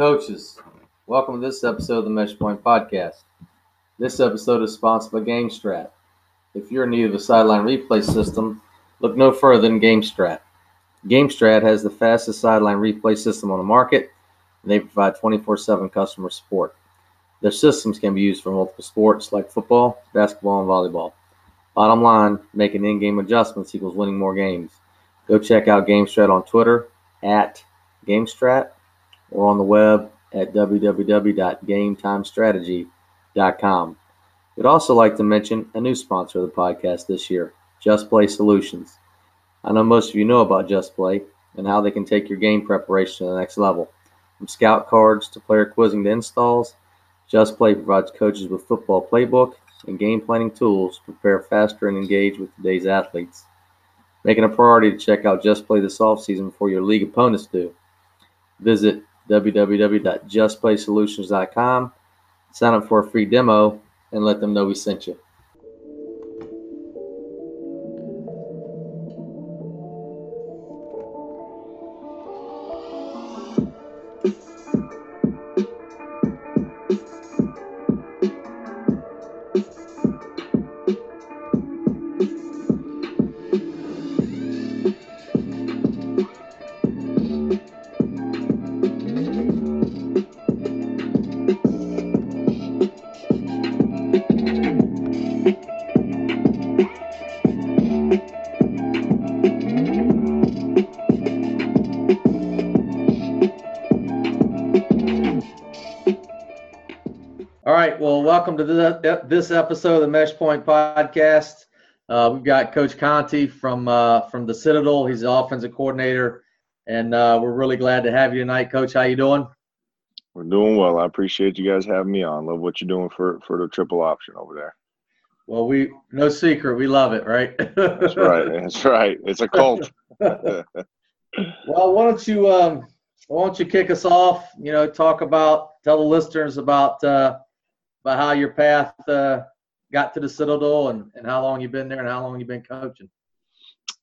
Coaches, welcome to this episode of the Mesh Point Podcast. This episode is sponsored by GameStrat. If you're in need of a sideline replay system, look no further than GameStrat. GameStrat has the fastest sideline replay system on the market, and they provide 24 7 customer support. Their systems can be used for multiple sports like football, basketball, and volleyball. Bottom line, making in game adjustments equals winning more games. Go check out GameStrat on Twitter at GameStrat or on the web at www.gametimestrategy.com. We'd also like to mention a new sponsor of the podcast this year, Just Play Solutions. I know most of you know about Just Play and how they can take your game preparation to the next level. From scout cards to player quizzing to installs, Just Play provides coaches with football playbook and game planning tools to prepare faster and engage with today's athletes. Making a priority to check out Just Play this offseason before your league opponents do. Visit www.justplaysolutions.com. Sign up for a free demo and let them know we sent you. Welcome to the, this episode of the Mesh Point Podcast. Uh, we've got Coach Conte from uh, from the Citadel. He's the offensive coordinator, and uh, we're really glad to have you tonight, Coach. How you doing? We're doing well. I appreciate you guys having me on. Love what you're doing for for the triple option over there. Well, we no secret, we love it, right? That's right. That's right. It's a cult. well, why don't you um, why don't you kick us off? You know, talk about tell the listeners about uh, about how your path uh, got to the Citadel and, and how long you've been there and how long you've been coaching.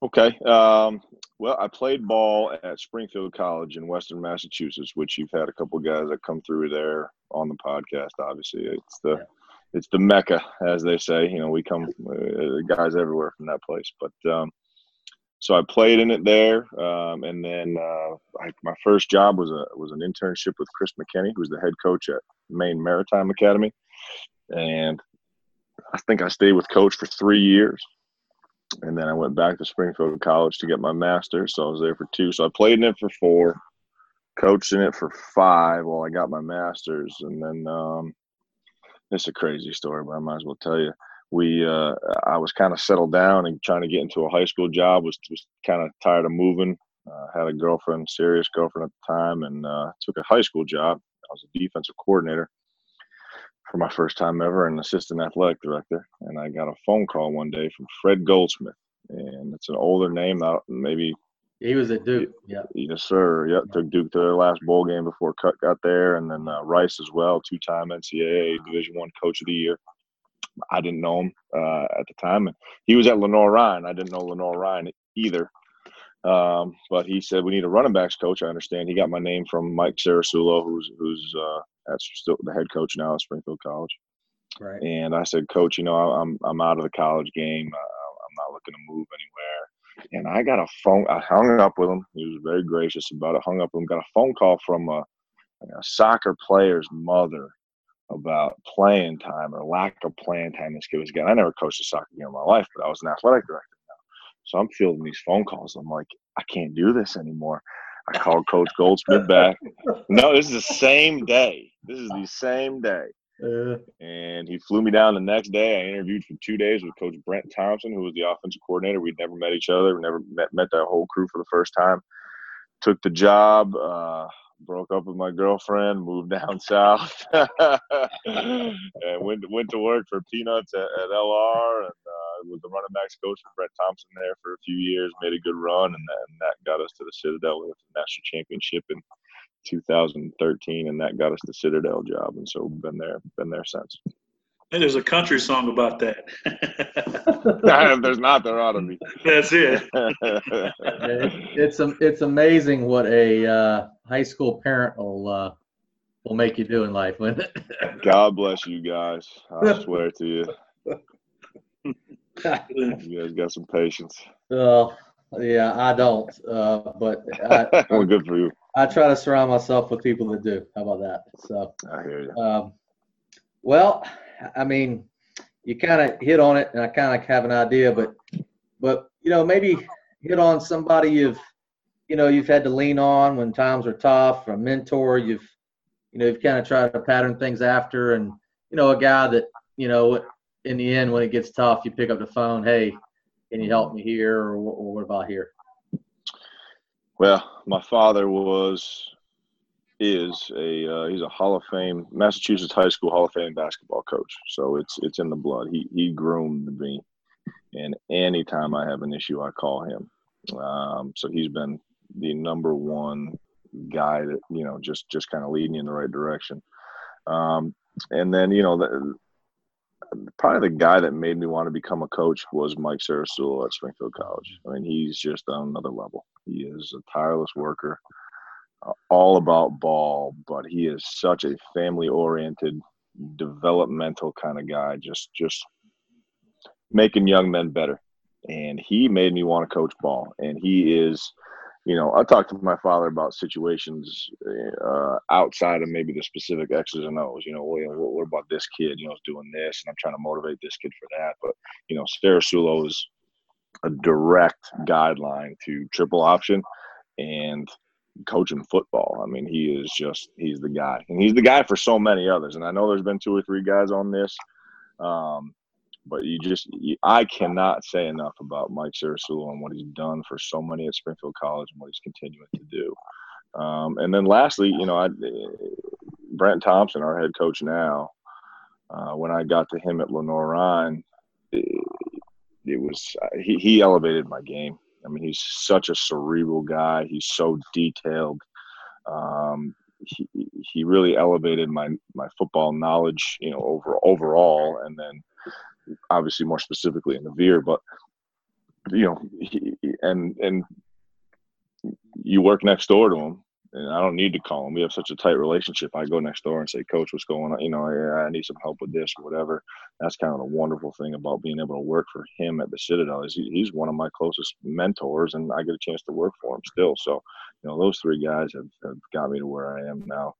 Okay. Um, well, I played ball at Springfield College in Western Massachusetts, which you've had a couple guys that come through there on the podcast. Obviously, it's the it's the mecca, as they say. You know, we come uh, guys everywhere from that place. But um, so I played in it there, um, and then uh, I, my first job was a was an internship with Chris McKinney, who's the head coach at Maine Maritime Academy and I think I stayed with coach for three years. And then I went back to Springfield College to get my master's. So I was there for two. So I played in it for four, coached in it for five while I got my master's. And then um, it's a crazy story, but I might as well tell you. We, uh, I was kind of settled down and trying to get into a high school job. Was was kind of tired of moving. Uh, had a girlfriend, serious girlfriend at the time, and uh, took a high school job. I was a defensive coordinator for my first time ever, an assistant athletic director. And I got a phone call one day from Fred Goldsmith, and it's an older name. Out maybe he was at Duke. Yeah. Yes, sir. Yep. Took Duke to their last bowl game before Cut got there, and then uh, Rice as well, two-time NCAA Division One Coach of the Year. I didn't know him uh, at the time, and he was at Lenoir-Rhyne. I didn't know Lenoir-Rhyne either. Um, but he said we need a running backs coach. I understand. He got my name from Mike Cerasuolo, who's who's uh, that's still the head coach now at Springfield College. Right. And I said, Coach, you know, I'm I'm out of the college game. Uh, I'm not looking to move anywhere. And I got a phone. I hung up with him. He was very gracious about it. Hung up with him. Got a phone call from a, a soccer player's mother about playing time or lack of playing time this kid was getting. I never coached a soccer game in my life, but I was an athletic director now. So I'm fielding these phone calls. I'm like, I can't do this anymore. I called Coach Goldsmith back. No, this is the same day. This is the same day. And he flew me down the next day. I interviewed for two days with Coach Brent Thompson, who was the offensive coordinator. We'd never met each other. We never met, met that whole crew for the first time. Took the job. Uh, broke up with my girlfriend, moved down south, and went went to work for Peanuts at, at LR, and uh, was the running backs coach for Brent Thompson there for a few years. Made a good run, and that, and that got us to the Citadel with the national championship in 2013, and that got us the Citadel job, and so been there been there since. Hey, there's a country song about that. there's not. There ought to be. That's it. it's it's amazing what a uh, high school parent will uh, will make you do in life. God bless you guys. I swear to you. you guys got some patience. Well, yeah, I don't. Uh, but I, well, good for you. I try to surround myself with people that do. How about that? So I hear you. Um, well, I mean, you kind of hit on it, and I kind of have an idea, but but you know, maybe hit on somebody you've you know you've had to lean on when times are tough, or a mentor you've you know you've kind of tried to pattern things after, and you know a guy that you know in the end when it gets tough, you pick up the phone, hey, can you help me here, or, or what about here? Well, my father was is a uh, he's a Hall of Fame Massachusetts High School Hall of Fame basketball coach. So it's it's in the blood. He he groomed me, and anytime I have an issue, I call him. Um, so he's been the number one guy that you know just just kind of leading me in the right direction. Um, and then you know the, probably the guy that made me want to become a coach was Mike Cerasuolo at Springfield College. I mean, he's just on another level. He is a tireless worker uh, all about ball, but he is such a family oriented, developmental kind of guy, just just making young men better. And he made me want to coach ball. And he is, you know, I talked to my father about situations uh, outside of maybe the specific X's and O's. You know, what, what, about this kid? You know, is doing this, and I'm trying to motivate this kid for that. But you know, Cerasuolo is a direct guideline to triple option and coaching football. I mean, he is just he's the guy, and he's the guy for so many others. And I know there's been two or three guys on this, um, but you just you, I cannot say enough about Mike Cerasuolo and what he's done for so many at Springfield College and what he's continuing to do. Um, and then lastly, you know, I, Brent Thompson, our head coach now, uh, when I got to him at Lenoir-Rhyne, it, it was he, he elevated my game I mean, he's such a cerebral guy. He's so detailed. Um, he, he really elevated my my football knowledge, you know, over overall, and then obviously more specifically in the veer. But you know, he, and and you work next door to him, and I don't need to call him. We have such a tight relationship. I go next door and say, "Coach, what's going on? You know, I need some help with this or whatever." That's kind of the wonderful thing about being able to work for him at the Citadel is he, he's one of my closest mentors, and I get a chance to work for him still. So, you know, those three guys have, have got me to where I am now.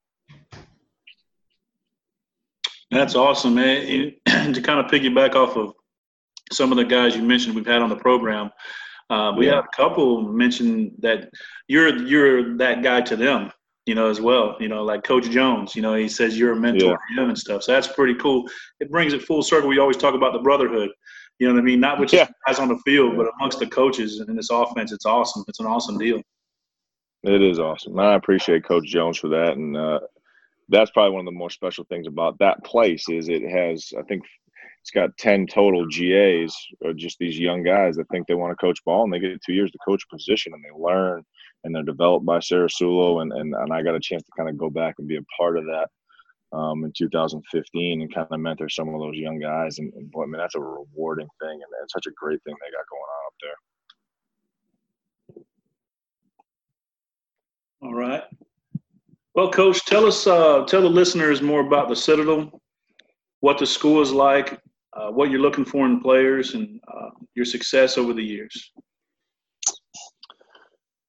That's awesome, man. to kind of piggyback off of some of the guys you mentioned we've had on the program. Uh, we yeah. had a couple mention that you're you're that guy to them, you know, as well. You know, like Coach Jones. You know, he says you're a mentor yeah. to him and stuff. So that's pretty cool. It brings it full circle. We always talk about the brotherhood. You know what I mean? Not with yeah. guys on the field, but amongst the coaches and in this offense. It's awesome. It's an awesome deal. It is awesome. I appreciate Coach Jones for that, and uh, that's probably one of the more special things about that place is it has, I think, it's got 10 total GAs, or just these young guys that think they want to coach ball and they get two years to coach position and they learn and they're developed by Cerasuolo. And, and, and I got a chance to kind of go back and be a part of that um, in 2015 and kind of mentor some of those young guys. And, and boy, I mean, that's a rewarding thing and it's such a great thing they got going on up there. All right. Well, Coach, tell us, uh, tell the listeners more about the Citadel, what the school is like, uh, what you're looking for in players, and uh, your success over the years.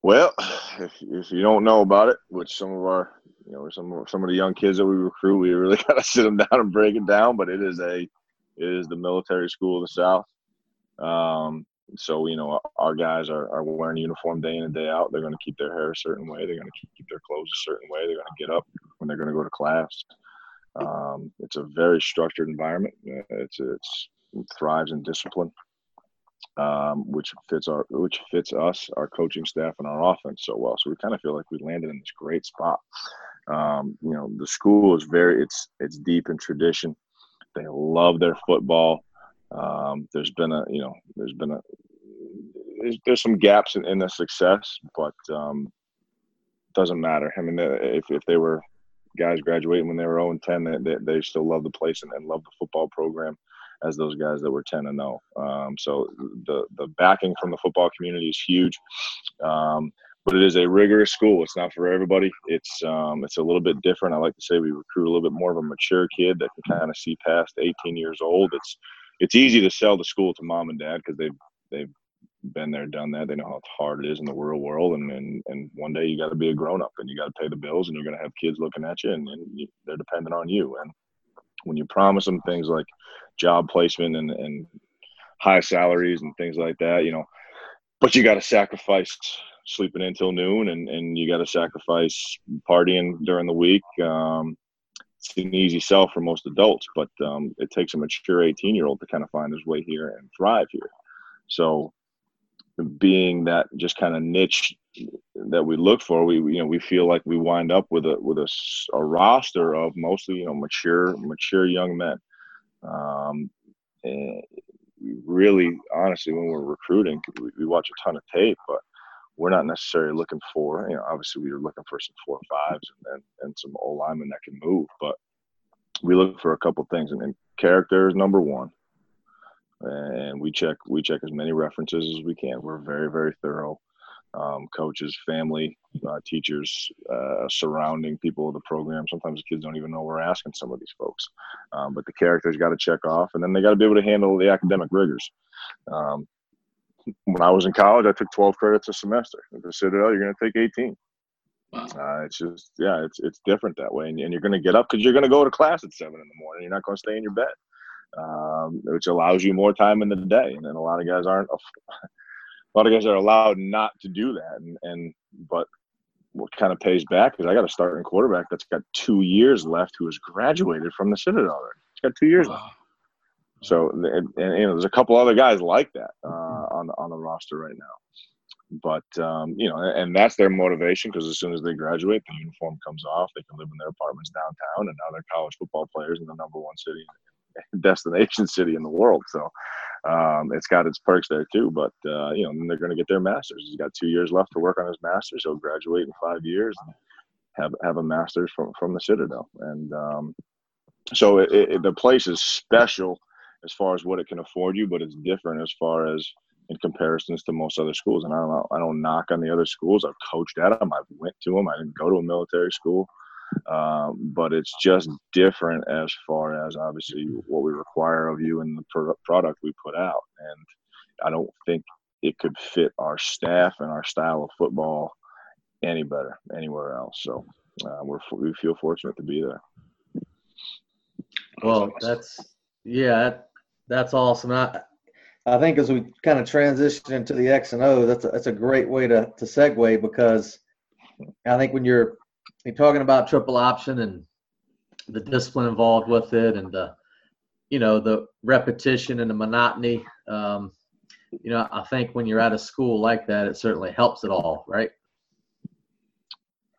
Well, if, if you don't know about it, which some of our, you know, some some of the young kids that we recruit, we really got to sit them down and break it down. But it is a, it is the military school of the South. Um, so you know, our guys are, are wearing uniform day in and day out. They're going to keep their hair a certain way. They're going to keep their clothes a certain way. They're going to get up when they're going to go to class. Um, it's a very structured environment. Uh, it's it's it thrives in discipline, um, which fits our which fits us, our coaching staff, and our offense so well. So we kind of feel like we landed in this great spot. Um, you know, the school is very it's it's deep in tradition. They love their football. Um, there's been a you know there's been a there's, there's some gaps in, in the success, but um, doesn't matter. I mean, if if they were guys graduating when they were 0 and 10, they, they, still love the place and, and love the football program as those guys that were 10 and 0. Um, so the the backing from the football community is huge. Um, but it is a rigorous school. It's not for everybody. It's um, it's a little bit different. I like to say we recruit a little bit more of a mature kid that can kind of see past 18 years old. It's it's easy to sell the school to mom and dad because they've they've been there, done that. They know how hard it is in the real world, and and, and one day you got to be a grown up and you got to pay the bills, and you're going to have kids looking at you, and, and you, they're dependent on you. And when you promise them things like job placement and and high salaries and things like that, you know, but you got to sacrifice sleeping until noon and, and you got to sacrifice partying during the week. Um, it's an easy sell for most adults, but um, it takes a mature 18 year old to kind of find his way here and thrive here. So, being that just kind of niche that we look for, we you know we feel like we wind up with a with a, a roster of mostly you know mature mature young men. Um, and really, honestly, when we're recruiting, we, we watch a ton of tape, but we're not necessarily looking for, you know, obviously we are looking for some four fives and, and, and some old linemen that can move, but we look for a couple things and, and character is number one. And we check we check as many references as we can. We're very very thorough. Um, coaches, family, uh, teachers, uh, surrounding people of the program. Sometimes the kids don't even know we're asking some of these folks. Um, but the characters got to check off, and then they got to be able to handle the academic rigors. Um, when I was in college, I took 12 credits a semester. At the Citadel, you're going to take 18. Wow. Uh, it's just, yeah, it's it's different that way, and, and you're going to get up because you're going to go to class at seven in the morning. You're not going to stay in your bed, um, which allows you more time in the day. And then a lot of guys aren't. A lot of guys are allowed not to do that, and, and but what kind of pays back is I got a starting quarterback that's got two years left who has graduated from the Citadel. He's got two years wow. left. So, and, and, you know, there's a couple other guys like that uh, on the on the roster right now. But um, you know, and that's their motivation because as soon as they graduate, the uniform comes off. They can live in their apartments downtown, and now they're college football players in the number one city, destination city in the world. So um, it's got its perks there too. But uh, you know, then they're going to get their masters. He's got two years left to work on his masters. He'll graduate in five years and have have a master's from from the Citadel. And um, so it, it, the place is special as far as what it can afford you, but it's different as far as in comparisons to most other schools. And I don't I don't knock on the other schools. I've coached at them. I've went to them. I didn't go to a military school, um, but it's just different as far as obviously what we require of you and the pro- product we put out. And I don't think it could fit our staff and our style of football any better anywhere else. So uh, we're we feel fortunate to be there. Well, that's yeah, that's awesome. I, I think as we kind of transition into the X and O, that's a, that's a great way to, to segue because I think when you're you're talking about triple option and the discipline involved with it and the you know the repetition and the monotony, um, you know I think when you're at a school like that, it certainly helps it all, right?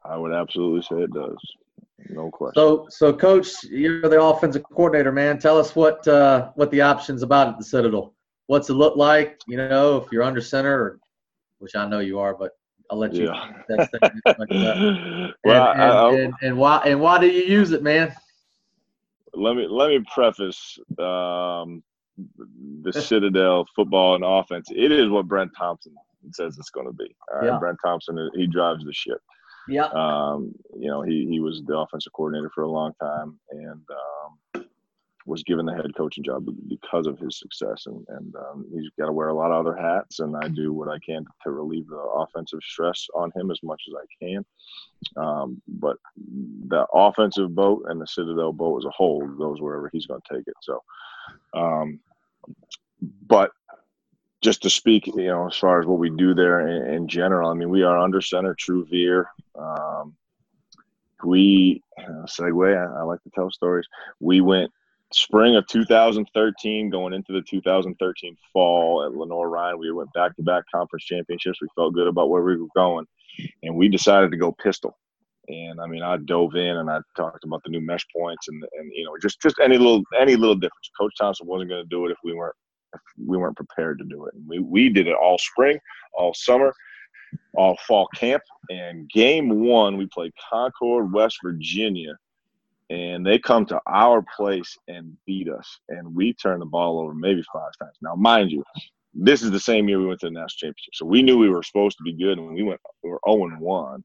I would absolutely say it does. No question. So, so coach, you're the offensive coordinator, man. Tell us what uh, what the options about at the Citadel. What's it look like? You know, if you're under center, or, which I know you are, but I'll let you. Yeah. That's like that. well, and, I, and, and, why and why do you use it, man? Let me let me preface um, the Citadel football and offense. It is what Brent Thompson says it's going to be. Right, yeah. Brent Thompson, he drives the ship. Yeah. Um, you know, he he was the offensive coordinator for a long time and um, was given the head coaching job because of his success. And and um, he's got to wear a lot of other hats, and I do what I can to relieve the offensive stress on him as much as I can. Um, but the offensive boat and the Citadel boat as a whole goes wherever he's going to take it. So, um, but just to speak, you know, as far as what we do there in, in general, I mean, we are under center, true veer. Um, we uh, segue. I, I, like to tell stories. We went spring of 2013, going into the 2013 fall at Lenoir-Rhyne. We went back to back conference championships. We felt good about where we were going, and we decided to go pistol. And I mean, I dove in and I talked about the new mesh points and and you know just just any little any little difference. Coach Thompson wasn't going to do it if we weren't we weren't prepared to do it. we, we did it all spring, all summer, all fall camp. And game one, we played Concord, West Virginia. And they come to our place and beat us. And we turn the ball over maybe five times. Now, mind you, this is the same year we went to the national championship. So we knew we were supposed to be good, and we went we were 0 and 1,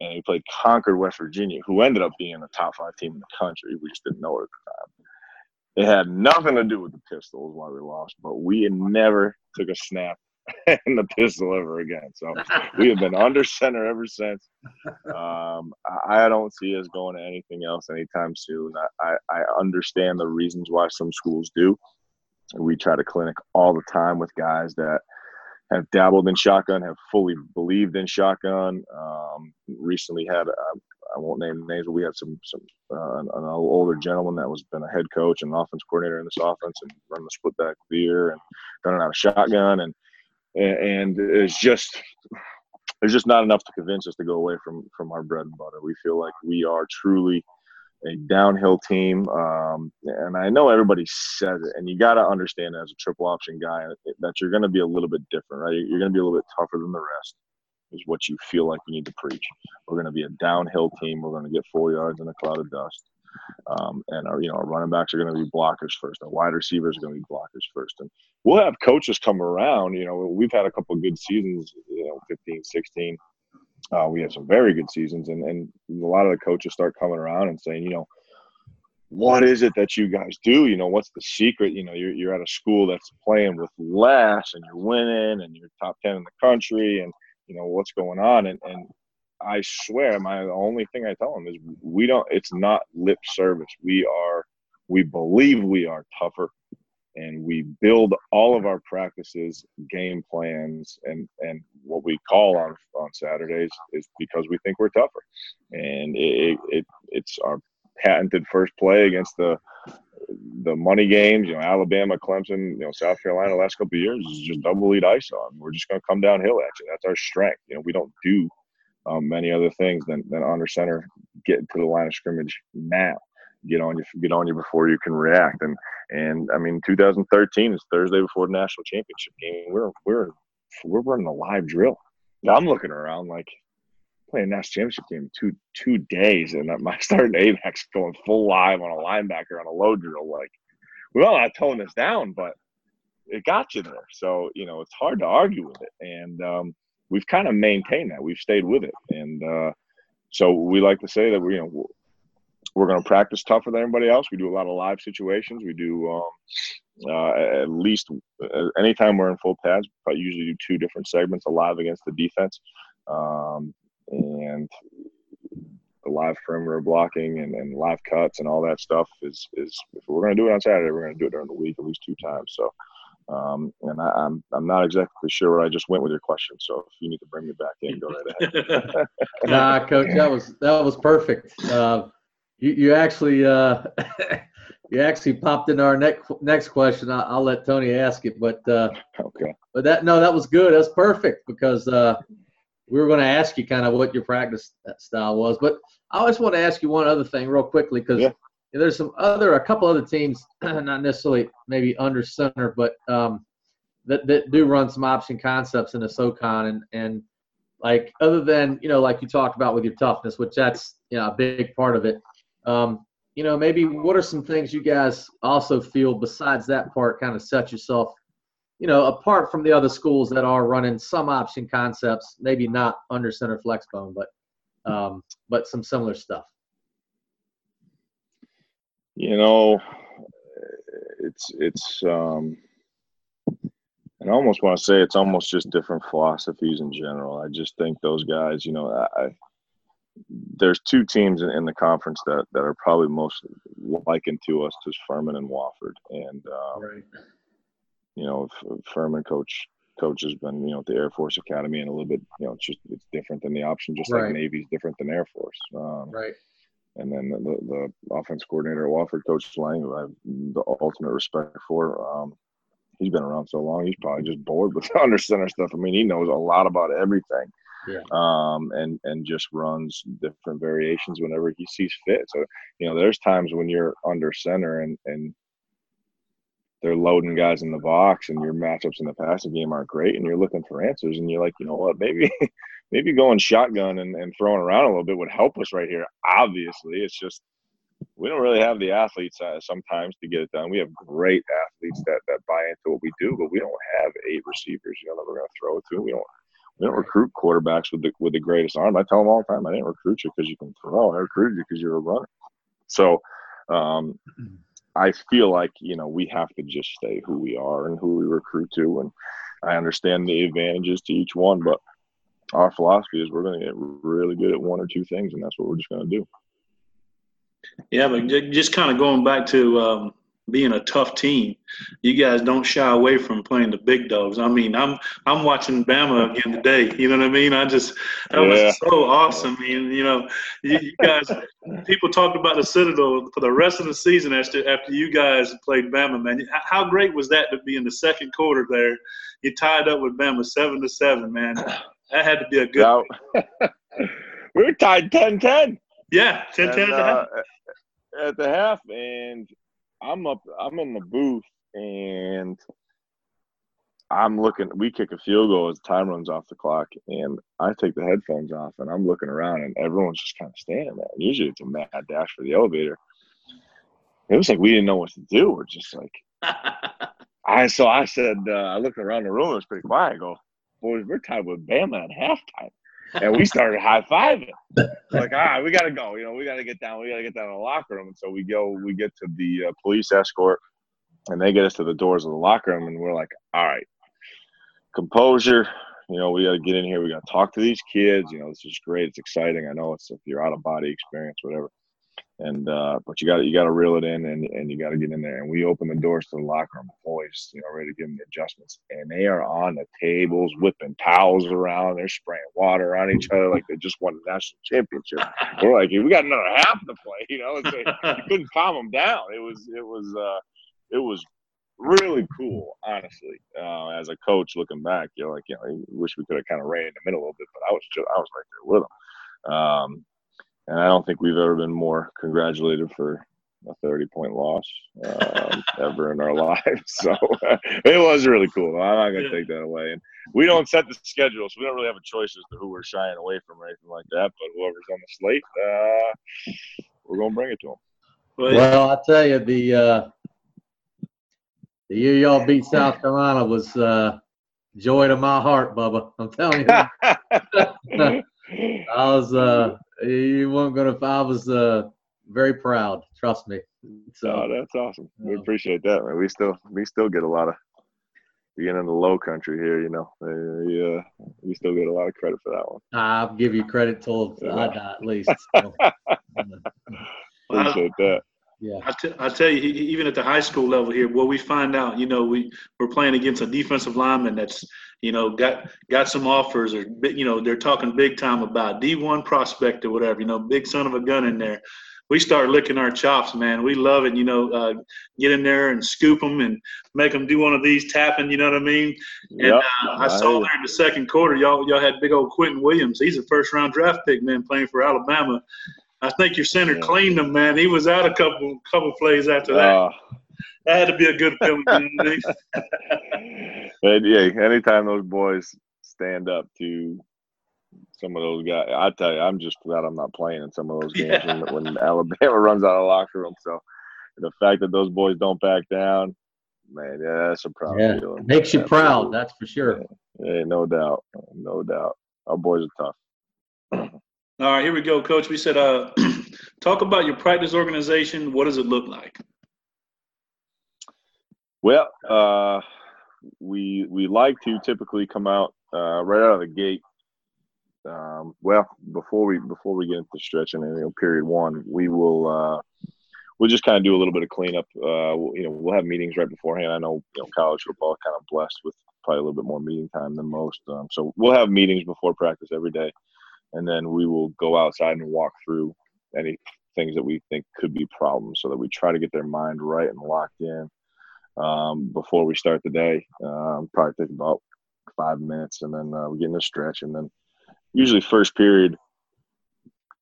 and we played Concord, West Virginia, who ended up being a top five team in the country. We just didn't know it at the time. It had nothing to do with the Pistols why we lost, but we never took a snap in the pistol ever again. So we have been under center ever since. Um, I don't see us going to anything else anytime soon. I, I understand the reasons why some schools do. We try to clinic all the time with guys that have dabbled in shotgun, have fully believed in shotgun. Um, recently had, uh, I won't name names, but we had some some uh, an, an, older gentleman that was been a head coach and offense coordinator in this offense and run the split back veer and done it out of shotgun and and it's just there's just not enough to convince us to go away from from our bread and butter. We feel like we are truly a downhill team, um, and I know everybody says it, and you got to understand as a triple option guy that you're going to be a little bit different, right? You're going to be a little bit tougher than the rest. Is what you feel like you need to preach. We're going to be a downhill team. We're going to get four yards in a cloud of dust. Um, and our you know our running backs are going to be blockers first. Our wide receivers are going to be blockers first, and we'll have coaches come around. You know, we've had a couple good seasons. You know, 15, 16. Uh, we had some very good seasons, and and a lot of the coaches start coming around and saying, you know, what is it that you guys do? You know, what's the secret? You know, you're you're at a school that's playing with less, and you're winning, and you're top ten in the country, and you know what's going on, and and I swear, my only thing I tell them is we don't. It's not lip service. We are. We believe we are tougher, and we build all of our practices, game plans, and and what we call on on Saturdays is because we think we're tougher, and it, it it's our patented first play against the the money games, you know, Alabama, Clemson, you know, South Carolina, the last couple of years is just double lead ice on. We're just going to come downhill at you. That's our strength. You know, we don't do um, many other things than, than under center getting to the line of scrimmage now. Get on you, get on you before you can react. And and I mean, 2013 is Thursday before the national championship game. We're we're we're running a live drill. I'm looking around like playing a national championship game two two days, and my starting A back's going full live on a linebacker on a load drill. Like, well, I toned this down, but it got you there. So you know, it's hard to argue with it. And um, we've kind of maintained that. We've stayed with it, and uh, so we like to say that we you know we're going to practice tougher than everybody else. We do a lot of live situations. We do um, uh, at least uh, anytime we're in full pads. I usually do two different segments: a live against the defense, um, and the live perimeter blocking and, and live cuts and all that stuff is is if we're going to do it on Saturday, we're going to do it during the week at least two times. So um, and I, am I'm, I'm not exactly sure where I just went with your question. So if you need to bring me back in, go right ahead. nah, coach, that was that was perfect. Uh, you you actually uh, you actually popped into our next next question. I'll, I'll let Tony ask it, but uh, okay. But that no, that was good. That's perfect because uh, we were going to ask you kind of what your practice style was. But I always want to ask you one other thing real quickly because yeah there's some other a couple other teams, not necessarily maybe under center, but um, that that do run some option concepts in the SoCon and and like other than you know like you talked about with your toughness, which that's you know a big part of it. Um, you know maybe what are some things you guys also feel besides that part kind of set yourself you know apart from the other schools that are running some option concepts maybe not under center flexbone, but um, but some similar stuff you know, it's it's um, and I almost want to say it's almost just different philosophies in general. I just think those guys, you know, I, there's two teams in, in, the conference that, that are probably most likened to us, to Furman and Wofford, and um, right. you know, Furman coach coach has been you know at the Air Force Academy and a little bit you know it's just it's different than the option, just right. like Navy's different than Air Force. Um, right and then the, the offense coordinator at Wofford, Coach Lang, who I have the ultimate respect for. Um, he's been around so long, he's probably just bored with the under center stuff. I mean, he knows a lot about everything. Yeah. Um, and and just runs different variations whenever he sees fit. So you know, there's times when you're under center and and they're loading guys in the box and your matchups in the passing game aren't great and you're looking for answers and you're like, you know what, maybe maybe going shotgun and, and throwing around a little bit would help us right here. Obviously, it's just we don't really have the athletes uh, sometimes to get it done. We have great athletes that, that buy into what we do, but we don't have eight receivers, you know, that we're going to throw it to. We don't we don't recruit quarterbacks with the with the greatest arm. I tell them all the time, I didn't recruit you because you can throw. I recruited you because you're a runner. So um, I feel like you know we have to just stay who we are and who we recruit to, and I understand the advantages to each one, but our philosophy is we're going to get really good at one or two things, and that's what we're just going to do. Yeah, but just kind of going back to um, being a tough team, you guys don't shy away from playing the big dogs. I mean, I'm I'm watching Bama again today. You know what I mean? I just that yeah. was so awesome. I mean, you know, you, you, guys, people talked about the Citadel for the rest of the season after after you guys played Bama. Man, how great was that to be in the second quarter there? You tied up with Bama seven to seven, man. That had to be a good. we were tied 10-10. Yeah, 10 10 at the half. Uh, at the half, and I'm up. I'm in the booth, and I'm looking. We kick a field goal as time runs off the clock, and I take the headphones off, and I'm looking around, and everyone's just kind of standing there. Usually, it's a mad dash for the elevator. It was like we didn't know what to do. We're just like, I. So I said, uh, I looked around the room. It was pretty quiet. I go, boys, we're tied with Bama at halftime and we started high fiving. Like, all right, we gotta go. You know, we gotta get down. We gotta get down to the locker room. And so we go. We get to the uh, police escort, and they get us to the doors of the locker room, and we're like, all right, composure. You know, we gotta get in here. We gotta talk to these kids. You know, this is great. It's exciting. I know it's if you're out of body experience, whatever and uh, but you got you got to reel it in and, and you got to get in there. And we open the doors to the locker room, boys, you know, ready to give them the adjustments, and they are on the tables, whipping towels around. They're spraying water on each other like they just won the national championship. We're like, we got another half to play, you know. it's Like, you couldn't calm them down. It was it was uh, it was really cool, honestly. Uh, as a coach, looking back, you're like, you know, I wish we could have kind of ran in the middle a little bit, but I was just, I was right there with them. Um, and I don't think we've ever been more congratulated for a 30 point loss um, ever in our lives. So it was really cool. I'm not going to yeah. take that away. And we don't set the schedule, so we don't really have a choice as to who we're shying away from or anything like that. But whoever's on the slate, uh, we're going to bring it to them. Well, I tell you, the uh, the year y'all beat South Carolina was uh, joy to my heart, Bubba. I'm telling you. I was uh, you weren't gonna. I was uh, very proud. Trust me. So oh, that's awesome. We appreciate that, man. We still we still get a lot of being in the low country here. You know, yeah, uh, we still get a lot of credit for that one. I'll give you credit till yeah. I die, at least. So. appreciate that. Yeah. I, t- I tell you, even at the high school level here, what we find out, you know, we we're playing against a defensive lineman that's, you know, got got some offers or you know they're talking big time about D1 prospect or whatever, you know, big son of a gun in there. We start licking our chops, man. We love it, you know. Uh, get in there and scoop them and make them do one of these tapping. You know what I mean? And yep. uh, I saw there in the second quarter, y'all y'all had big old Quinnen Williams. He's a first round draft pick, man, playing for Alabama I think your center yeah. cleaned him, man. He was out a couple couple plays after that. Uh, that had to be a good feeling. but yeah, anytime those boys stand up to some of those guys, I tell you, I'm just glad I'm not playing in some of those games yeah. when, when Alabama runs out of locker room. So the fact that those boys don't back down, man, yeah, that's a proud yeah. feeling. Makes you proud, that's for sure. Yeah, yeah, no doubt, no doubt. Our boys are tough. All right, here we go, Coach. We said, uh, talk about your practice organization. What does it look like? Well, uh, we we like to typically come out uh, right out of the gate. Um, well, before we before we get into stretching and you know, period one, we will uh, we'll just kind of do a little bit of cleanup. Uh, we'll, you know, we'll have meetings right beforehand. I know you know college football kind of blessed with probably a little bit more meeting time than most, um, so we'll have meetings before practice every day and then we will go outside and walk through any things that we think could be problems so that we try to get their mind right and locked in um, before we start the day. Um, probably take about five minutes and then uh, we get in a stretch and then usually first period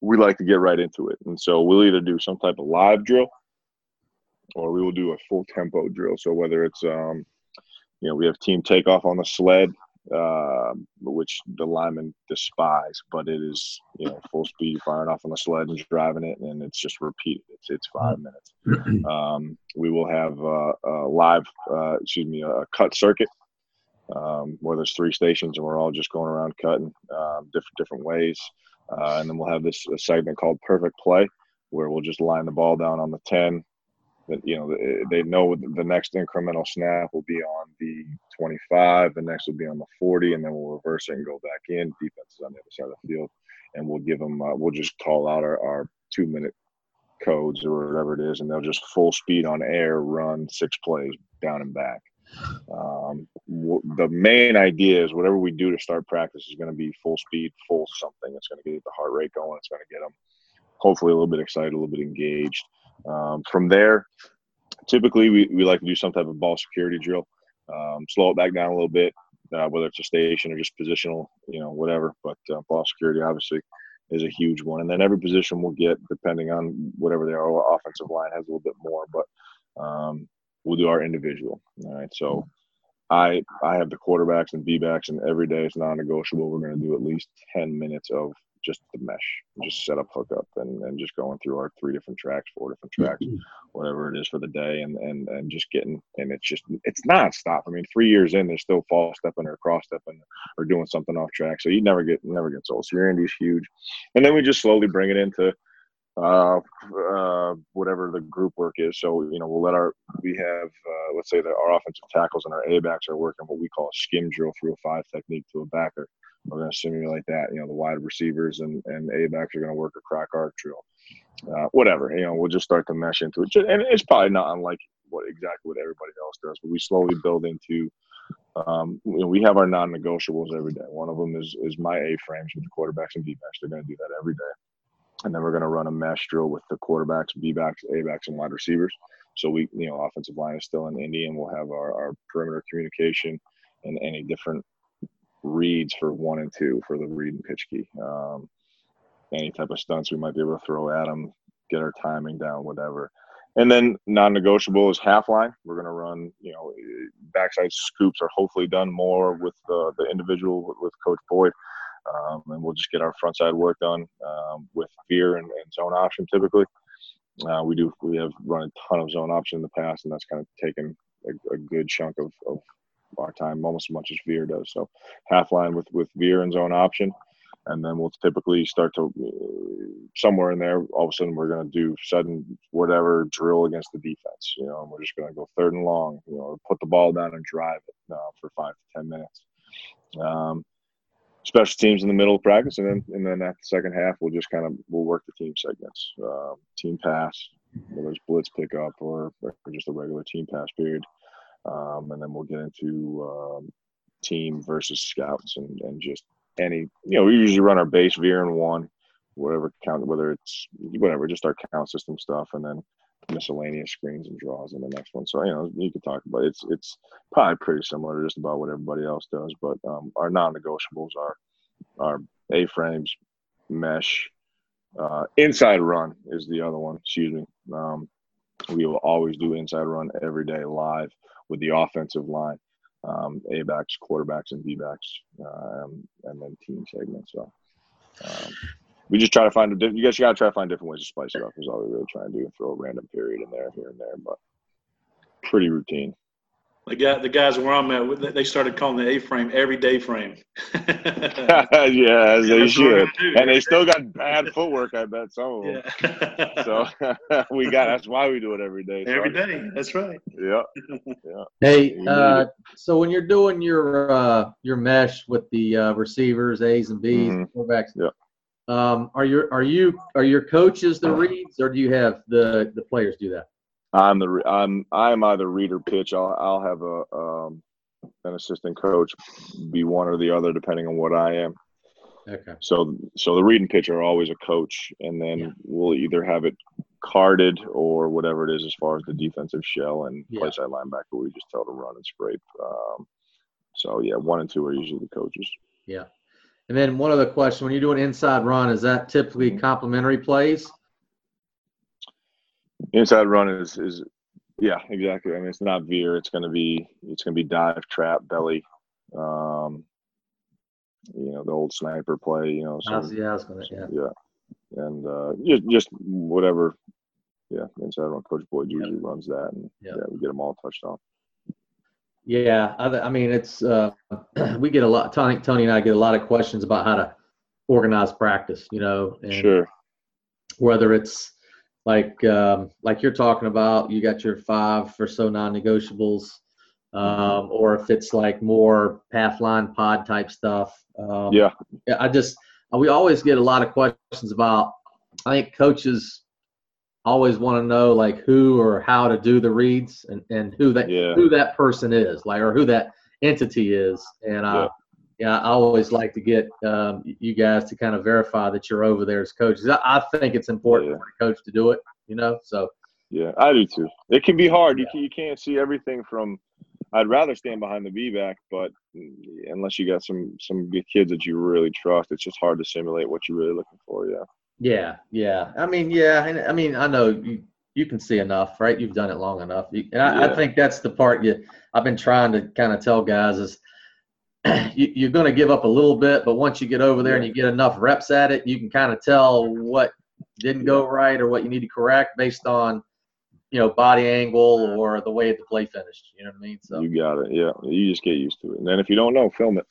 we like to get right into it and so we'll either do some type of live drill or we will do a full tempo drill so whether it's um, you know we have team takeoff on the sled uh, which the linemen despise, but it is you know full speed firing off on the sled and driving it, and it's just repeated. It's it's five minutes. Um, we will have uh, a live, uh, excuse me, a cut circuit um, where there's three stations and we're all just going around cutting um, different different ways, uh, and then we'll have this segment called Perfect Play where we'll just line the ball down on the ten you know they know the next incremental snap will be on the 25 the next will be on the 40 and then we'll reverse it and go back in. Defense is on the other side of the field and we'll give them uh, we'll just call out our, our two minute codes or whatever it is and they'll just full speed on air run six plays down and back. Um, w- the main idea is whatever we do to start practice is going to be full speed full something. It's going to get the heart rate going. It's going to get them hopefully a little bit excited a little bit engaged um, from there, typically we, we like to do some type of ball security drill, um, slow it back down a little bit, uh, whether it's a station or just positional, you know, whatever. But uh, ball security obviously is a huge one. And then every position will get, depending on whatever they are, offensive line has a little bit more, but um, we'll do our individual. All right. So I I have the quarterbacks and B backs, and every day it's non negotiable. We're going to do at least 10 minutes of just the mesh, just set up, hook up, and, and just going through our three different tracks, four different tracks, mm-hmm. whatever it is for the day, and and and just getting and it's just it's nonstop. I mean, three years in, they're still fall stepping or cross stepping or doing something off track, so you never get never gets old. So your Indy's huge, and then we just slowly bring it into uh, uh, whatever the group work is. So you know, we'll let our we have uh, let's say that our offensive tackles and our A backs are working what we call a skim drill through a five technique to a backer. We're going to simulate that. You know, the wide receivers and and A backs are going to work a crack arc drill. Uh, whatever. You know, we'll just start to mesh into it, and it's probably not unlike what exactly what everybody else does, but we slowly build into. Um, you know, we have our non-negotiables every day. One of them is is my A frames with the quarterbacks and B backs. They're going to do that every day, and then we're going to run a mesh drill with the quarterbacks, B backs, A backs, and wide receivers. So we, you know, offensive line is still in Indy, and we'll have our, our perimeter communication and any different reads for one and two for the read and pitch key. Um, any type of stunts we might be able to throw at them, get our timing down, whatever. And then non-negotiable is half line. We're going to run, you know, backside scoops are hopefully done more with the, the individual with Coach Boyd. Um, and we'll just get our front side work done um, with veer and, and, zone option typically. Uh, we do we have run a ton of zone option in the past, and that's kind of taken a, a good chunk of, of our time almost as much as veer does. So half line with with veer and zone option, and then we'll typically start to uh, somewhere in there. All of a sudden, we're going to do sudden whatever drill against the defense. You know, and we're just going to go third and long. You know, put the ball down and drive it uh, for five to ten minutes. Um, special teams in the middle of practice, and then and then at the second half, we'll just kind of we'll work the team segments, uh, team pass, whether it's blitz pickup or, or just a regular team pass period um, and then we'll get into um, team versus scouts and, and just any you know we usually run our base veer in one whatever count whether it's whatever just our count system stuff and then miscellaneous screens and draws in the next one so you know you could talk about it. it's it's probably pretty similar to just about what everybody else does but um, our non-negotiables are our a frames mesh uh, inside run is the other one excuse me um, we will always do inside run every day live with the offensive line, um, A backs, quarterbacks, and B backs, um, and then team segments. So um, we just try to find a different. You guys you got to try to find different ways to spice it up. Is all we really try and do, throw a random period in there, here and there, but pretty routine. The guy, the guys where I'm at, they started calling the A-frame everyday frame. yeah, as they should, and they still got bad footwork. I bet some of them. Yeah. so we got. That's why we do it every day. So every day. That's right. Yeah. yeah. Hey, uh, so when you're doing your uh, your mesh with the uh, receivers, A's and B's, mm-hmm. quarterbacks, yeah. Um, are your are you are your coaches the reads, or do you have the the players do that? I'm the I'm I'm either read or pitch. I'll I'll have a um, an assistant coach be one or the other depending on what I am. Okay. So so the read and pitch are always a coach, and then yeah. we'll either have it carded or whatever it is as far as the defensive shell and yeah. play side linebacker. We just tell to run and scrape. Um, so yeah, one and two are usually the coaches. Yeah. And then one other question: When you do an inside run, is that typically mm-hmm. complementary plays? Inside run is is yeah, exactly. I mean, it's not veer. It's going to be it's going to be dive, trap, belly, um, you know the old sniper play. You know, so, yeah, gonna, yeah, yeah, and uh, just just whatever. Yeah, inside run. Coach Boyd usually runs that, and yeah, we get them all touched on. Yeah, I, I mean it's uh, we get a lot. Tony, Tony and I get a lot of questions about how to organize practice. You know, and sure. Whether it's like um, like you're talking about, you got your five or so non-negotiables, um, or if it's like more pathline pod type stuff. Um, yeah, I just we always get a lot of questions about. I think coaches always want to know like who or how to do the reads and, and who that yeah. who that person is like or who that entity is and uh, yeah, I always like to get um, you guys to kind of verify that you're over there as coaches. I, I think it's important yeah. for a coach to do it, you know. So yeah, I do too. It can be hard. Yeah. You can, you can't see everything from. I'd rather stand behind the B back, but unless you got some some good kids that you really trust, it's just hard to simulate what you're really looking for. Yeah. Yeah, yeah. I mean, yeah. And I mean, I know you you can see enough, right? You've done it long enough, and I, yeah. I think that's the part you. I've been trying to kind of tell guys is you, are going to give up a little bit, but once you get over there and you get enough reps at it, you can kind of tell what didn't go right or what you need to correct based on you know body angle or the way the play finished. You know what I mean? So you got it. Yeah, you just get used to it, and then if you don't know, film it.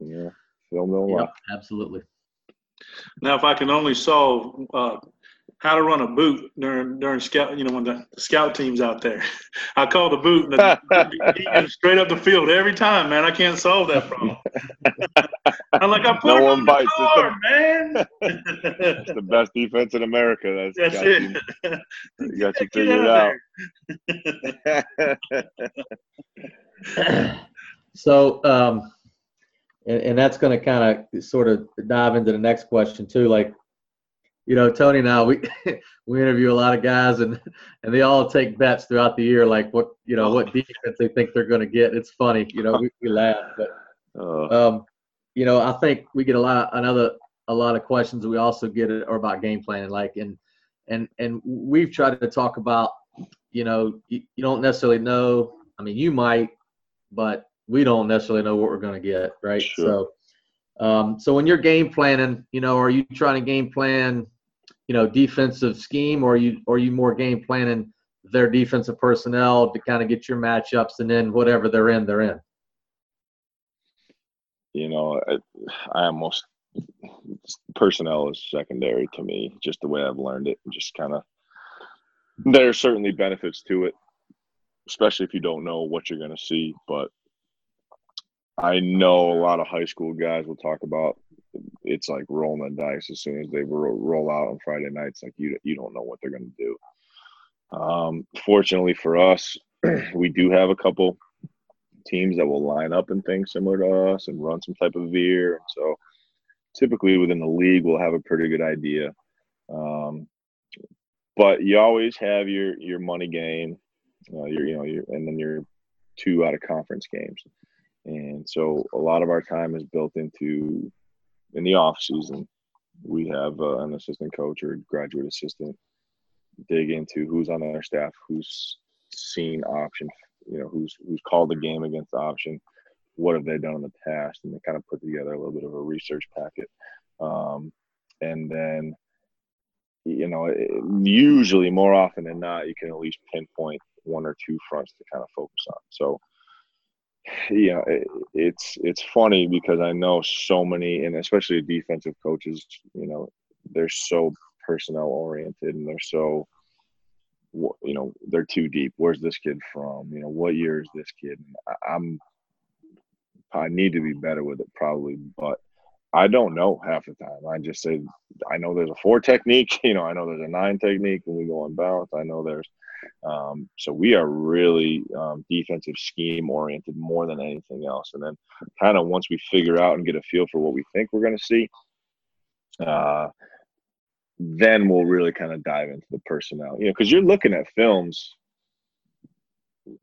Yeah, film it. Yeah, absolutely. Now, if I can only solve uh, how to run a boot during during scout. You know when the, the scout team's out there, I call the boot and the, straight up the field every time. Man, I can't solve that problem. I'm like I put no one bites. Car, the, man. it's the best defense in America. That's, That's it. You, you got you figured out. so, um, and, and that's going to kind of sort of dive into the next question too. Like, you know, Tony and I, we we interview a lot of guys, and and they all take bets throughout the year, like what you know what defense they think they're going to get. It's funny, you know, we, we laugh, but uh. um, you know, I think we get a lot another a lot of questions. We also get it or about game planning, like and and and we've tried to talk about, you know, you, you don't necessarily know. I mean, you might, but we don't necessarily know what we're going to get, right? Sure. So. Um, so when you're game planning, you know, are you trying to game plan you know defensive scheme, or you or you more game planning their defensive personnel to kind of get your matchups, and then whatever they're in, they're in. You know, I, I almost personnel is secondary to me, just the way I've learned it, just kind of. There are certainly benefits to it, especially if you don't know what you're going to see. But I know a lot of high school guys will talk about it's like rolling the dice as soon as they roll out on Friday nights. Like you, you don't know what they're going to do. Um, fortunately for us, we do have a couple teams that will line up and things similar to us and run some type of veer. So typically within the league, we'll have a pretty good idea. Um, but you always have your your money game, uh, your you know your and then your two out of conference games. And so a lot of our time is built into in the off season, we have uh, an assistant coach or graduate assistant dig into who's on their staff, who's seen option, you know, who's who's called the game against option, what have they done in the past, and they kind of put together a little bit of a research packet, um, and then you know, usually more often than not, you can at least pinpoint one or two fronts to kind of focus on. So you know, it, it's it's funny because I know so many, and especially defensive coaches, you know, they're so personnel oriented and they're so, you know, they're too deep. Where's this kid from? You know, what year is this kid? I'm, I need to be better with it probably, but I don't know half the time. I just say I know there's a four technique. You know, I know there's a nine technique when we go on balance. I know there's um, so we are really um, defensive scheme oriented more than anything else. And then kind of once we figure out and get a feel for what we think we're going to see, uh, then we'll really kind of dive into the personnel. You know, because you're looking at films.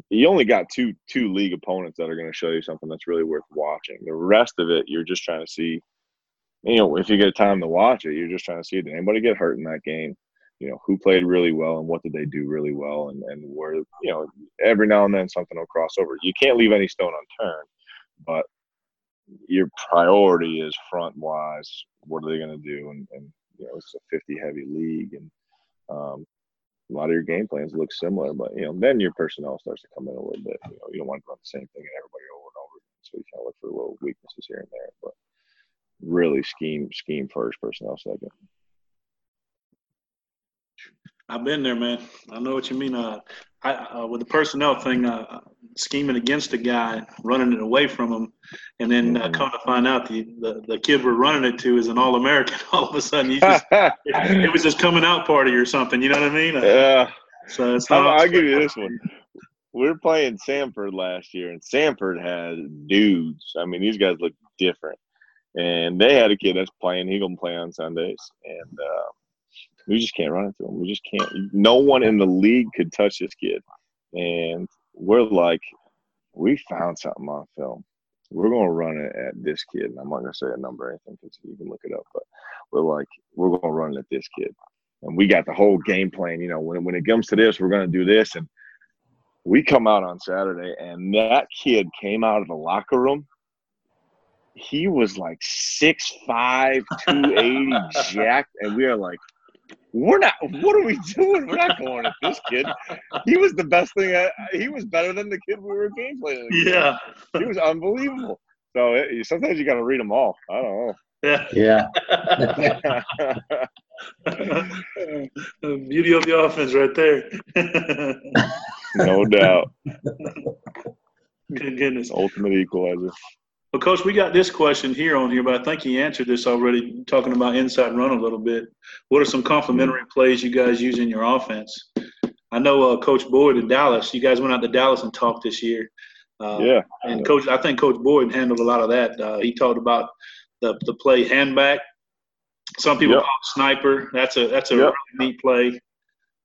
You only got two two league opponents that are going to show you something that's really worth watching. The rest of it, you're just trying to see. You know, if you get time to watch it, you're just trying to see did anybody get hurt in that game you know who played really well and what did they do really well and and where you know every now and then something will cross over you can't leave any stone unturned but your priority is front wise. What are they going to do? And, and you know, it's a 50 heavy league, and um, a lot of your game plans look similar, but you know, then your personnel starts to come in a little bit. You know, you don't want to run the same thing and everybody over and over. So you kind of look for little weaknesses here and there, but really scheme scheme first, personnel second. I've been there, man. I know what you mean. Uh, I, uh, with the personnel thing, uh, scheming against a guy, running it away from him, and then uh, come to find out the, the, the kid we're running it to is an All American. All of a sudden, you just, it, it, was his coming out party or something. You know what I mean? Yeah. So it's not. I'll give you this one. We are playing Samford last year, and Samford had dudes. I mean, these guys look different. And they had a kid that's playing. He gonna play on Sundays, and uh, we just can't run into him. We just can't. No one in the league could touch this kid, and we're like, we found something on film. We're gonna run it at this kid. And I'm not gonna say a number or anything because you can look it up. But we're like, we're gonna run it at this kid, and we got the whole game plan. You know, when when it comes to this, we're gonna do this, and we come out on Saturday, and that kid came out of the locker room. He was like 6'5", 280, jacked, and we are like, we're not. What are we doing? We're not going at this kid. He was the best thing. I, he was better than the kid we were game playing. Yeah, he was unbelievable. So it, sometimes you got to read them all. I don't know. Yeah. Yeah. Beauty of the offense, right there. no doubt. Good goodness. Ultimate equalizer. Well, Coach, we got this question here on here, but I think he answered this already, talking about inside run a little bit. What are some complementary plays you guys use in your offense? I know uh, Coach Boyd in Dallas. You guys went out to Dallas and talked this year. Uh, yeah. And Coach, I think Coach Boyd handled a lot of that. Uh, he talked about the the play handback. Some people yep. call it sniper. That's a that's a yep. really neat play.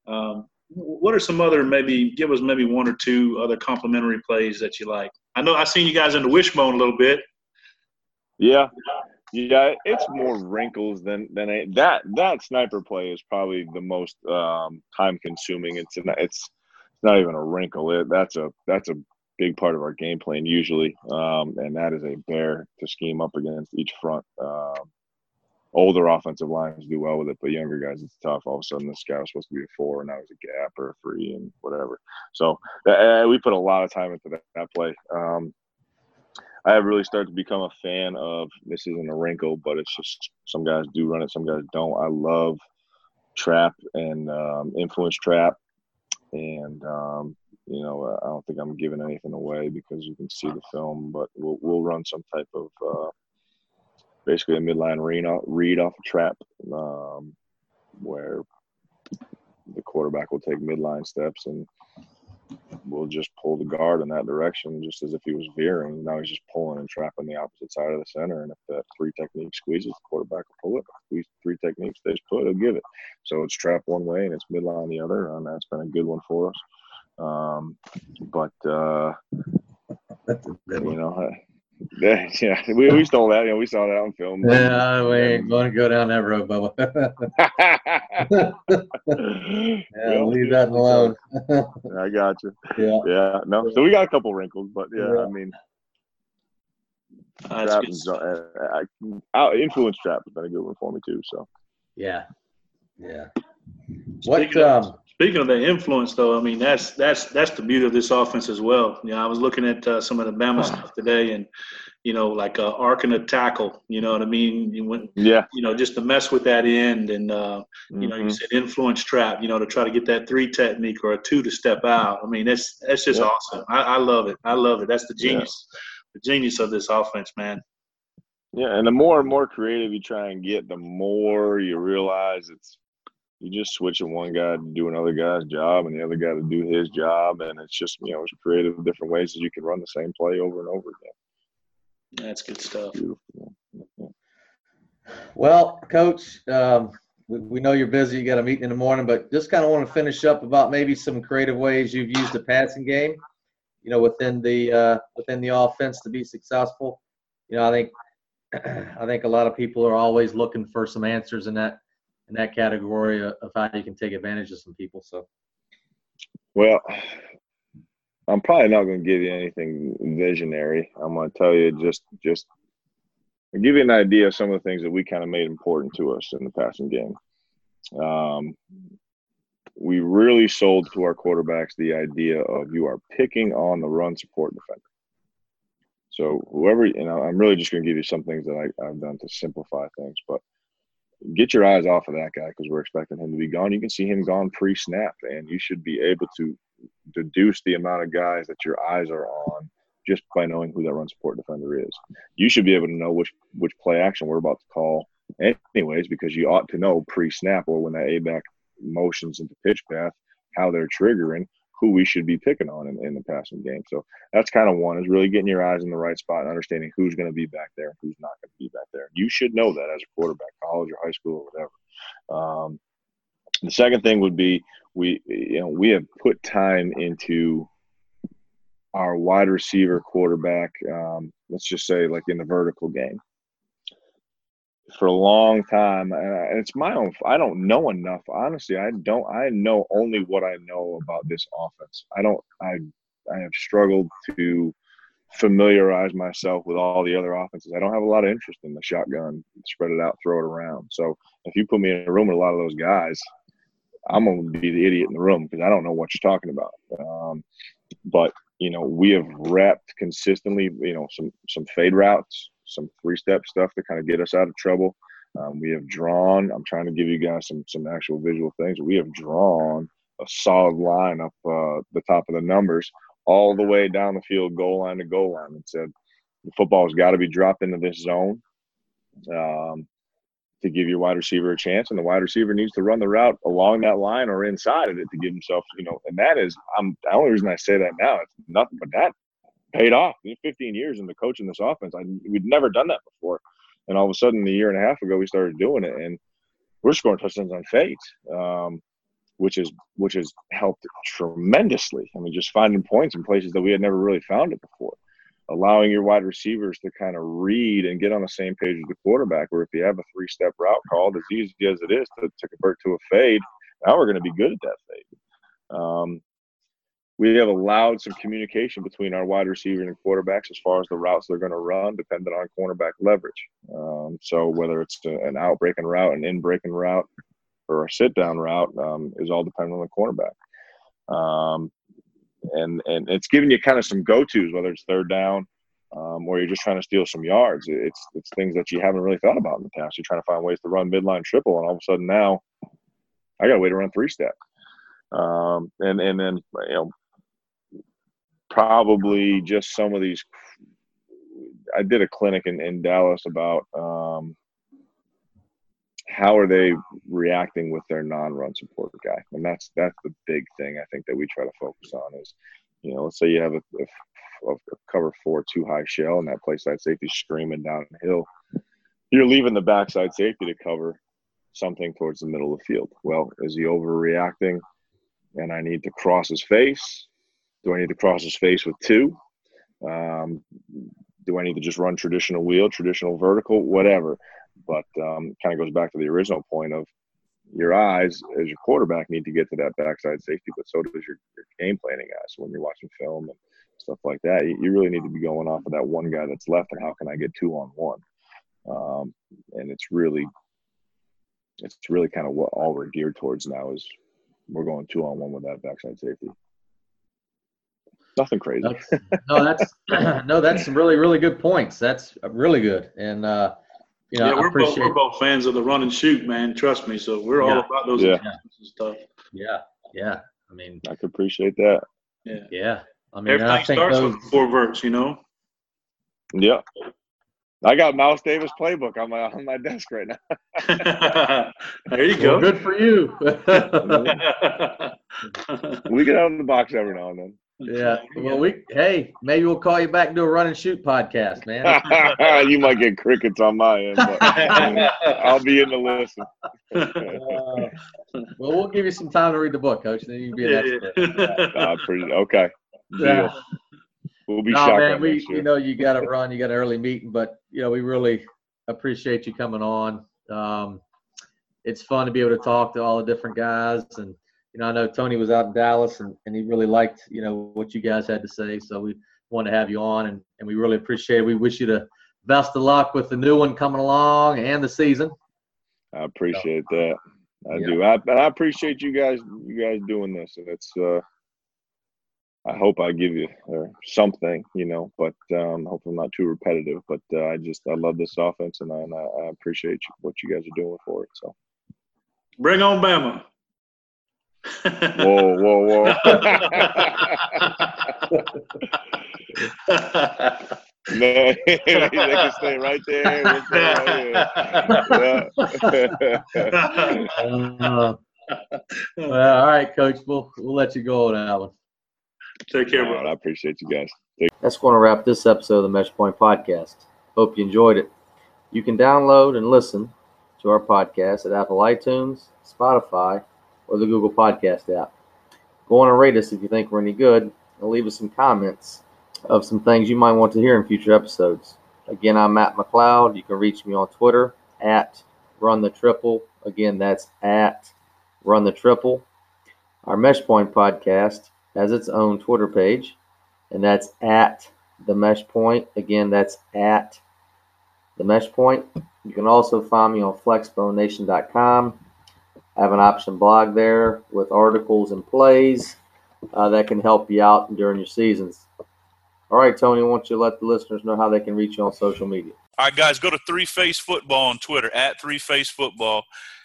Um, what are some other maybe give us maybe one or two other complementary plays that you like? I know I've seen you guys in the wishbone a little bit. Yeah, yeah, it's more wrinkles than than a, that. That sniper play is probably the most um, time consuming. It's an, it's not even a wrinkle. It, that's a that's a big part of our game plan usually, um, and that is a bear to scheme up against each front. Um, older offensive lines do well with it, but younger guys, it's tough. All of a sudden, this guy was supposed to be a four, and now he's a gap or a three, and whatever. So uh, we put a lot of time into that, that play. Um, I have really started to become a fan of this isn't a wrinkle, but it's just some guys do run it, some guys don't. I love trap and um, influence trap, and um, you know I don't think I'm giving anything away because you can see the film, but we'll we'll run some type of uh, basically a midline read off, read off a trap um, where the quarterback will take midline steps and we'll just pull the guard in that direction just as if he was veering. Now he's just pulling and trapping the opposite side of the center. And if that three technique squeezes, the quarterback will pull it. If three technique stays put, he'll give it. So it's trap one way and it's midline the other. And that's been a good one for us. Um, but, uh, you know, yeah, yeah, we, we stole that. Yeah, we saw that on film. Yeah, we ain't going to go down that road, Bubba. yeah, well, leave that alone. I got you. Yeah, yeah. No, so we got a couple wrinkles, but yeah, yeah. I mean, uh, trap and, uh, I, influence trap has been a good one for me too. So. Yeah. Yeah. What um, Speaking of the influence, though, I mean that's that's that's the beauty of this offense as well. You know, I was looking at uh, some of the Bama stuff today, and you know, like uh, arcing a tackle. You know what I mean? You went, yeah. You know, just to mess with that end, and uh, you know, mm-hmm. you said influence trap. You know, to try to get that three technique or a two to step out. I mean, that's that's just yeah. awesome. I, I, love it. I love it. That's the genius, yeah. the genius of this offense, man. Yeah, and the more and more creative you try and get, the more you realize it's you just switching one guy to do another guy's job and the other guy to do his job and it's just you know it's creative different ways that you can run the same play over and over again. That's good stuff. Well coach um, we, we know you're busy. You got a meeting in the morning but just kind of want to finish up about maybe some creative ways you've used the passing game you know within the uh, within the offense to be successful. You know i think i think a lot of people are always looking for some answers in that in that category of how you can take advantage of some people. So, well, I'm probably not going to give you anything visionary. I'm going to tell you just just give you an idea of some of the things that we kind of made important to us in the passing game. Um, we really sold to our quarterbacks the idea of you are picking on the run support defender. So whoever, you know, I'm really just going to give you some things that I, I've done to simplify things, but get your eyes off of that guy because we're expecting him to be gone. You can see him gone pre-snap, and you should be able to deduce the amount of guys that your eyes are on just by knowing who that run support defender is. You should be able to know which which play action we're about to call anyways because you ought to know pre-snap or when that A back motions into pitch path how they're triggering who we should be picking on in, in the passing game. So that's kind of one is really getting your eyes in the right spot and understanding who's going to be back there who's not going to be back there. You should know that as a quarterback, college or high school or whatever. Um, the second thing would be we you know we have put time into our wide receiver quarterback. Um, let's just say like in the vertical game for a long time and it's my own i don't know enough honestly i don't i know only what i know about this offense. I don't i i have struggled to familiarize myself with all the other offenses. I don't have a lot of interest in the shotgun spread it out throw it around. So if you put me in a room with a lot of those guys i'm going to be the idiot in the room because i don't know what you're talking about. Um, but you know we have wrapped consistently you know some some fade routes some three step stuff to kind of get us out of trouble. Um, we have drawn. I'm trying to give you guys some some actual visual things. We have drawn a solid line up uh, the top of the numbers all the way down the field, goal line to goal line, and said the football's got to be dropped into this zone um, to give your wide receiver a chance, and the wide receiver needs to run the route along that line or inside of it to give himself, you know. And that is, I'm the only reason I say that now. It's nothing but that paid off. 15 years in the coaching this offense, I, we'd never done that before. And all of a sudden, a year and a half ago, we started doing it, and we're scoring touchdowns on fades, um, which is which has helped tremendously. I mean, just finding points in places that we had never really found it before. Allowing your wide receivers to kind of read and get on the same page with the quarterback. Where if you have a three-step route called, as easy as it is to, to convert to a fade, now we're going to be good at that fade. Um, we have allowed some communication between our wide receivers and quarterbacks as far as the routes they're going to run, depending on cornerback leverage. Um, so whether it's an out breaking route, an in breaking route, or a sit down route, um, is all dependent on the cornerback. Um, and and it's giving you kind of some go tos, whether it's third down. Um, or you're just trying to steal some yards. It's it's things that you haven't really thought about in the past. You're trying to find ways to run midline triple, and all of a sudden now, I got a way to run three step. Um, and and then you know probably just some of these. I did a clinic in, in Dallas about um, how are they reacting with their non-run support guy, and that's that's the big thing I think that we try to focus on is, you know, let's say you have a, a, a cover four two high shell and that play side safety screaming downhill, you're leaving the backside safety to cover something towards the middle of the field. Well, is he overreacting? And I need to cross his face do I need to cross his face with two? Um, do I need to just run traditional wheel, traditional vertical, whatever? But um, kind of goes back to the original point of your eyes as your quarterback need to get to that backside safety, but so does your, your game planning guys. So when you're watching film and stuff like that, you, you, really need to be going off of that one guy that's left and how can I get two on one? Um, and it's really, it's really kind of what all we're geared towards now is we're going two on one with that backside safety nothing crazy. That's, no, that's no, that's really, really good points. That's really good, and uh, you know, yeah, we're both, we're both fans of the run and shoot, man. Trust me. So we're yeah. all about those yeah. stuff. Yeah, yeah. I mean, I can appreciate that. Yeah, yeah. I mean, everything I starts those, with four verts, you know. Yeah. I got Mouse Davis playbook on my on my desk right now. there you go. Well, good for you. we get out of the box every now and then. Yeah. Well, we hey, maybe we'll call you back and do a run and shoot podcast, man. you might get crickets on my end, but I'll be in the listen. Uh, well, we'll give you some time to read the book, Coach. Then you can be an expert. Uh, pretty, okay. Deal. We'll be no, man, we you know you got to run, you got an early meeting, but you know we really appreciate you coming on. Um, it's fun to be able to talk to all the different guys and you know, I know Tony was out in Dallas and, and he really liked, you know, what you guys had to say. So we want to have you on and, and we really appreciate it. We wish you the, best of luck with the new one coming along and the season. I appreciate that. I yeah. do. I, I appreciate you guys. You guys doing this, and it's. uh I hope I give you uh, something, you know, but um, hopefully I'm not too repetitive. But uh, I just I love this offense, and I, and I appreciate what you guys are doing for it. So, bring on Bama. Whoa, whoa, whoa! Man, they can stay right there. uh, well, all right, Coach. We'll we'll let you go on that one. Take care, bro. I appreciate you guys. Take- That's going to wrap this episode of the Mesh Point Podcast. Hope you enjoyed it. You can download and listen to our podcast at Apple iTunes, Spotify, or the Google Podcast app. Go on and rate us if you think we're any good, and leave us some comments of some things you might want to hear in future episodes. Again, I'm Matt McLeod. You can reach me on Twitter at Run the Triple. Again, that's at Run the Triple. Our Mesh Point podcast has its own Twitter page, and that's at the Mesh Point. Again, that's at the Mesh Point. You can also find me on flexbonation.com. I have an option blog there with articles and plays uh, that can help you out during your seasons. All right, Tony, I want you let the listeners know how they can reach you on social media. All right, guys, go to Three Phase Football on Twitter at Three Phase Football,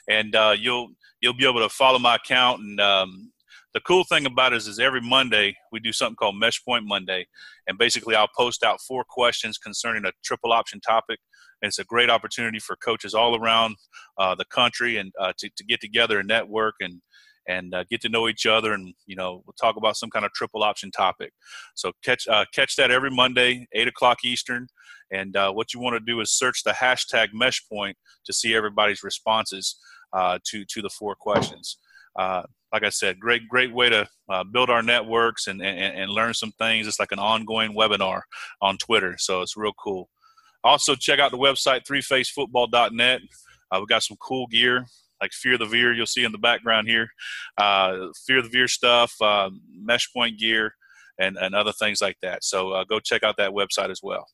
and uh, you'll you'll be able to follow my account. And um, the cool thing about it is, is every Monday we do something called Mesh Point Monday, and basically I'll post out four questions concerning a triple option topic. And it's a great opportunity for coaches all around uh, the country and uh, to, to get together and network and and uh, get to know each other and you know we'll talk about some kind of triple option topic. So catch uh, catch that every monday 8 o'clock eastern. And uh, what you want to do is search the hashtag mesh point to see everybody's responses uh, to to the four questions uh, like I said, great, great way to uh, build our networks and, and, and learn some things. It's like an ongoing webinar on Twitter, so it's real cool. Also, check out the website 3phasefootball.net. Uh, we've got some cool gear like Fear the Veer, you'll see in the background here. Uh, Fear the Veer stuff, uh, mesh point gear, and, and other things like that. So uh, go check out that website as well.